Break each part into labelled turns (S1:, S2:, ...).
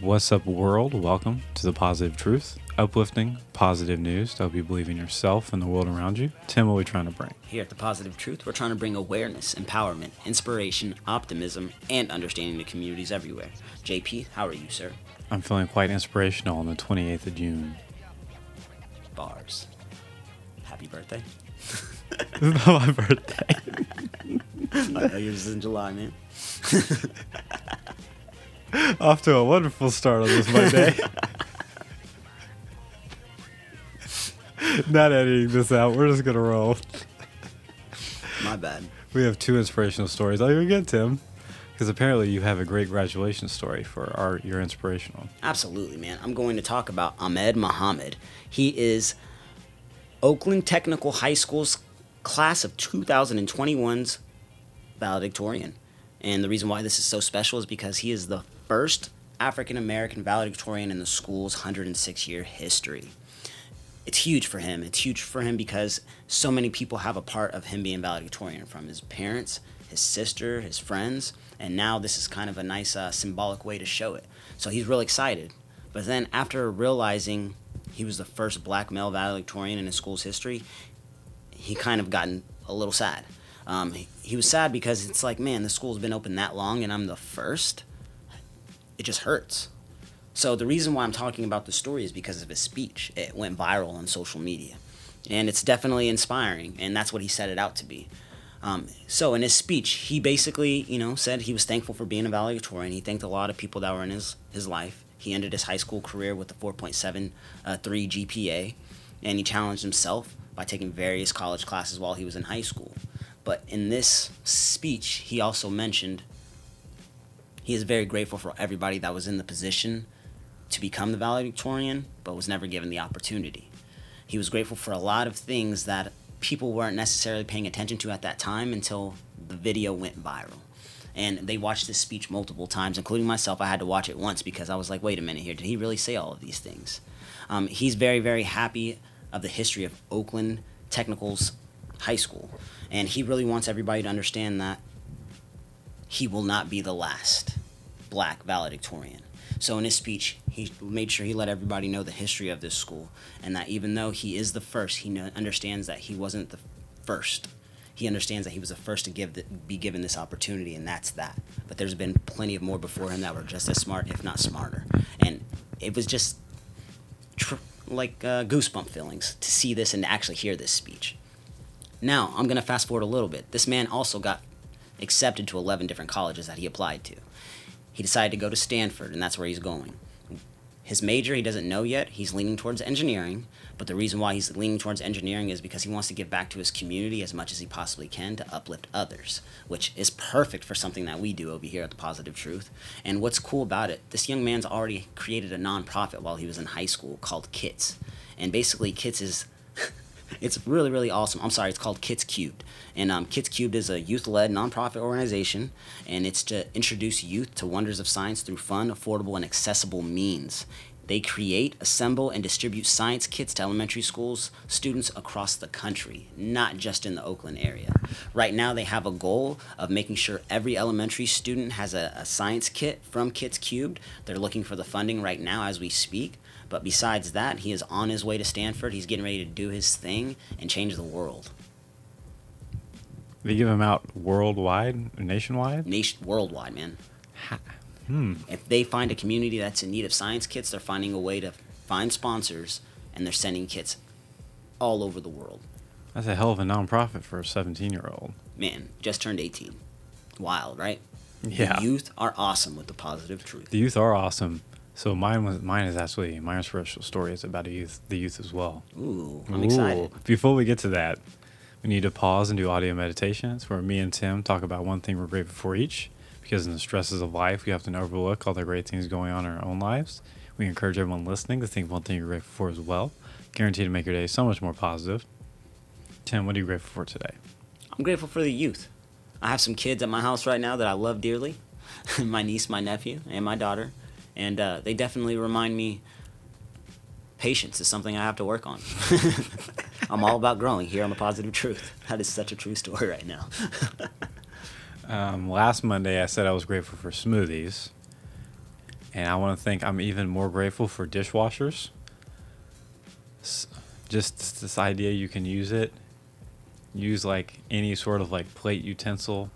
S1: What's up, world? Welcome to the Positive Truth, uplifting, positive news to help you believe in yourself and the world around you. Tim, what are we trying to bring?
S2: Here at The Positive Truth, we're trying to bring awareness, empowerment, inspiration, optimism, and understanding to communities everywhere. JP, how are you, sir?
S1: I'm feeling quite inspirational on the 28th of June.
S2: Bars. Happy birthday.
S1: It's not my birthday.
S2: I know yours is in July, man.
S1: Off to a wonderful start on this Monday. not editing this out. We're just going to roll.
S2: My bad.
S1: We have two inspirational stories. Oh, you're good, Tim. Because apparently you have a great graduation story for our your inspirational.
S2: Absolutely, man. I'm going to talk about Ahmed Muhammad. He is Oakland Technical High School's class of 2021's valedictorian. And the reason why this is so special is because he is the first African American valedictorian in the school's 106 year history. It's huge for him. It's huge for him because so many people have a part of him being valedictorian from his parents, his sister, his friends, and now this is kind of a nice uh, symbolic way to show it. So he's real excited. But then after realizing he was the first black male valedictorian in his school's history, he kind of gotten a little sad. Um, he, he was sad because it's like, man, the school's been open that long and I'm the first. It just hurts. So the reason why I'm talking about the story is because of his speech. It went viral on social media, and it's definitely inspiring, and that's what he set it out to be. Um, so in his speech, he basically, you know, said he was thankful for being a valedictorian. He thanked a lot of people that were in his his life. He ended his high school career with a 4.73 GPA, and he challenged himself by taking various college classes while he was in high school. But in this speech, he also mentioned he is very grateful for everybody that was in the position to become the valedictorian, but was never given the opportunity. He was grateful for a lot of things that people weren't necessarily paying attention to at that time until the video went viral. And they watched this speech multiple times, including myself. I had to watch it once because I was like, wait a minute here, did he really say all of these things? Um, he's very, very happy of the history of Oakland Technical's high school. And he really wants everybody to understand that he will not be the last black valedictorian. So in his speech, he made sure he let everybody know the history of this school and that even though he is the first, he understands that he wasn't the first. He understands that he was the first to give the, be given this opportunity, and that's that. But there's been plenty of more before him that were just as smart, if not smarter. And it was just tr- like uh, goosebump feelings to see this and to actually hear this speech. Now, I'm going to fast forward a little bit. This man also got accepted to 11 different colleges that he applied to. He decided to go to Stanford, and that's where he's going. His major, he doesn't know yet. He's leaning towards engineering, but the reason why he's leaning towards engineering is because he wants to give back to his community as much as he possibly can to uplift others, which is perfect for something that we do over here at The Positive Truth. And what's cool about it, this young man's already created a nonprofit while he was in high school called KITS. And basically, KITS is it's really really awesome. I'm sorry it's called Kits Cubed. And um, Kits Cubed is a youth-led nonprofit organization and it's to introduce youth to wonders of science through fun affordable and accessible means they create assemble and distribute science kits to elementary schools students across the country not just in the oakland area right now they have a goal of making sure every elementary student has a, a science kit from Kits Cubed they're looking for the funding right now as we speak but besides that, he is on his way to Stanford. He's getting ready to do his thing and change the world.
S1: They give them out worldwide, nationwide.
S2: Nation worldwide, man.
S1: Hmm.
S2: If they find a community that's in need of science kits, they're finding a way to find sponsors and they're sending kits all over the world.
S1: That's a hell of a nonprofit for a 17 year old.
S2: Man, just turned 18. Wild, right?
S1: Yeah.
S2: The youth are awesome with the positive truth.
S1: The youth are awesome. So mine was mine is actually my inspirational story is about a youth the youth as well.
S2: Ooh, I'm
S1: Ooh.
S2: excited.
S1: Before we get to that, we need to pause and do audio meditations where me and Tim talk about one thing we're grateful for each. Because in the stresses of life, we often overlook all the great things going on in our own lives. We encourage everyone listening to think one thing you're grateful for as well. Guaranteed to make your day so much more positive. Tim, what are you grateful for today?
S2: I'm grateful for the youth. I have some kids at my house right now that I love dearly my niece, my nephew, and my daughter. And uh, they definitely remind me patience is something I have to work on. I'm all about growing here on the positive truth. That is such a true story right now.
S1: Um, last Monday, I said I was grateful for smoothies. And I want to think I'm even more grateful for dishwashers. S- Just this idea you can use it, use like any sort of like plate utensil,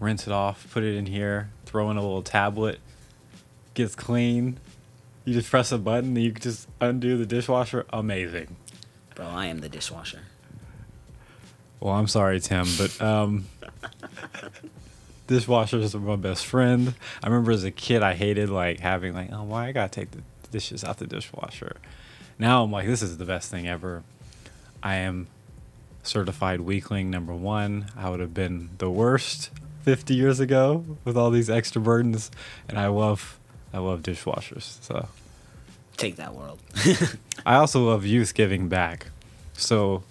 S1: rinse it off, put it in here, throw in a little tablet, gets clean. You just press a button and you can just undo the dishwasher. Amazing.
S2: Bro, I am the dishwasher.
S1: Well, I'm sorry, Tim, but um, dishwashers are my best friend. I remember as a kid, I hated like having like, oh, why I gotta take the dishes out the dishwasher. Now I'm like, this is the best thing ever. I am certified weakling number one. I would have been the worst 50 years ago with all these extra burdens, and I love, I love dishwashers. So
S2: Take that world.
S1: I also love youth giving back. So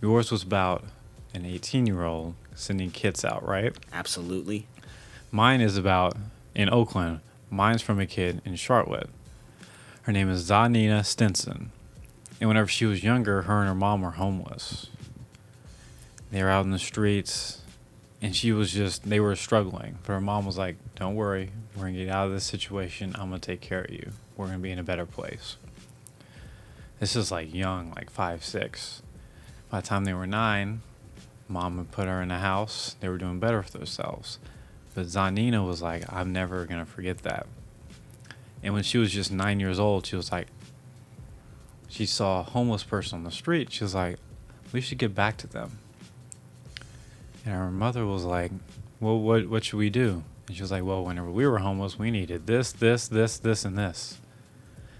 S1: yours was about an 18 year old sending kits out, right?
S2: Absolutely.
S1: Mine is about in Oakland. Mine's from a kid in Charlotte. Her name is Zanina Stinson. And whenever she was younger, her and her mom were homeless. They were out in the streets and she was just, they were struggling. But her mom was like, Don't worry, we're going to get out of this situation. I'm going to take care of you. We're going to be in a better place. This is like young, like five, six. By the time they were nine, mom had put her in a house. They were doing better for themselves. But Zanina was like, I'm never going to forget that. And when she was just nine years old, she was like, she saw a homeless person on the street. She was like, we should get back to them. And her mother was like, well, what, what should we do? And she was like, well, whenever we were homeless, we needed this, this, this, this, and this.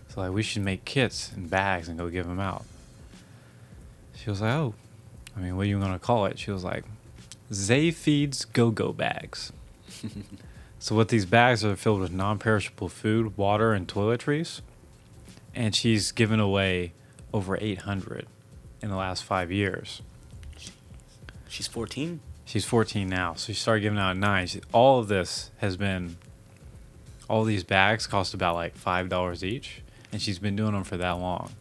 S1: So like, we should make kits and bags and go give them out. She was like, oh, I mean, what are you going to call it? She was like, Zay Feeds Go Go Bags. so, what these bags are filled with non perishable food, water, and toiletries. And she's given away over 800 in the last five years.
S2: She's 14.
S1: She's 14 now, so she started giving out at nine. She, all of this has been, all these bags cost about like $5 each, and she's been doing them for that long.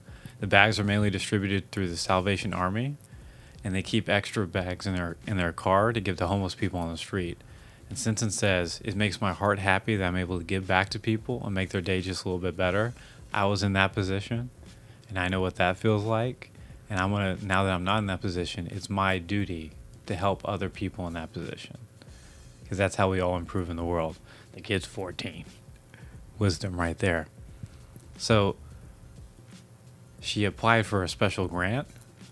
S1: The bags are mainly distributed through the Salvation Army, and they keep extra bags in their in their car to give to homeless people on the street. And Stinson says, It makes my heart happy that I'm able to give back to people and make their day just a little bit better. I was in that position, and I know what that feels like. And I'm gonna, now that I'm not in that position, it's my duty to help other people in that position. Because that's how we all improve in the world. The kid's 14. Wisdom right there. So she applied for a special grant,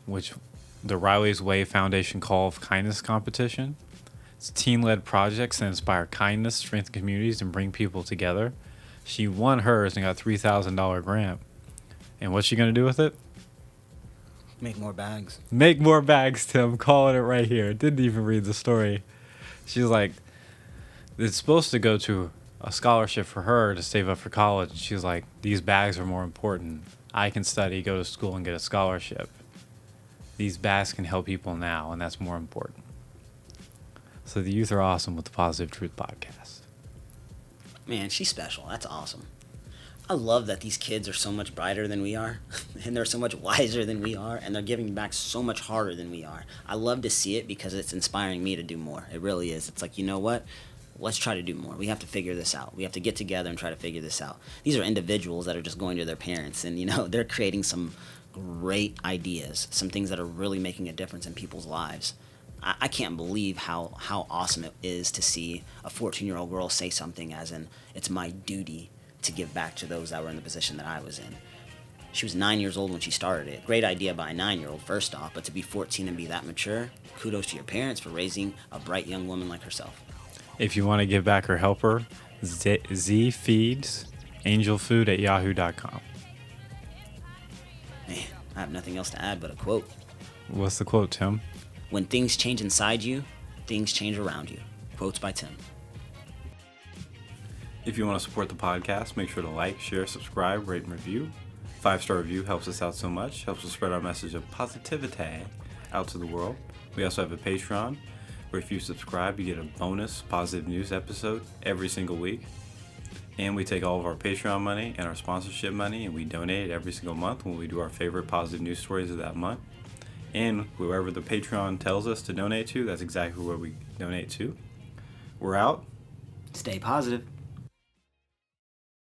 S1: which the Riley's Way Foundation Call of Kindness competition. It's teen led projects that inspire kindness, strengthen communities, and bring people together. She won hers and got a $3,000 grant. And what's she going to do with it?
S2: Make more bags.
S1: Make more bags, Tim. Calling it right here. Didn't even read the story. She's like, it's supposed to go to a scholarship for her to save up for college. She's like, these bags are more important. I can study, go to school, and get a scholarship. These bags can help people now, and that's more important. So the youth are awesome with the Positive Truth podcast.
S2: Man, she's special. That's awesome. I love that these kids are so much brighter than we are, and they're so much wiser than we are, and they're giving back so much harder than we are. I love to see it because it's inspiring me to do more. It really is. It's like, you know what? Let's try to do more. We have to figure this out. We have to get together and try to figure this out. These are individuals that are just going to their parents, and, you know, they're creating some great ideas, some things that are really making a difference in people's lives. I, I can't believe how, how awesome it is to see a 14 year old girl say something as in, it's my duty to give back to those that were in the position that I was in. She was nine years old when she started it. Great idea by a nine year old, first off, but to be 14 and be that mature, kudos to your parents for raising a bright young woman like herself.
S1: If you want to give back or help her, Z, Z feeds angelfood at yahoo.com.
S2: Man, I have nothing else to add but a quote.
S1: What's the quote, Tim?
S2: When things change inside you, things change around you. Quotes by Tim.
S1: If you want to support the podcast, make sure to like, share, subscribe, rate, and review. Five star review helps us out so much, helps us spread our message of positivity out to the world. We also have a Patreon where if you subscribe, you get a bonus positive news episode every single week. And we take all of our Patreon money and our sponsorship money and we donate it every single month when we do our favorite positive news stories of that month. And whoever the Patreon tells us to donate to, that's exactly where we donate to. We're out.
S2: Stay positive.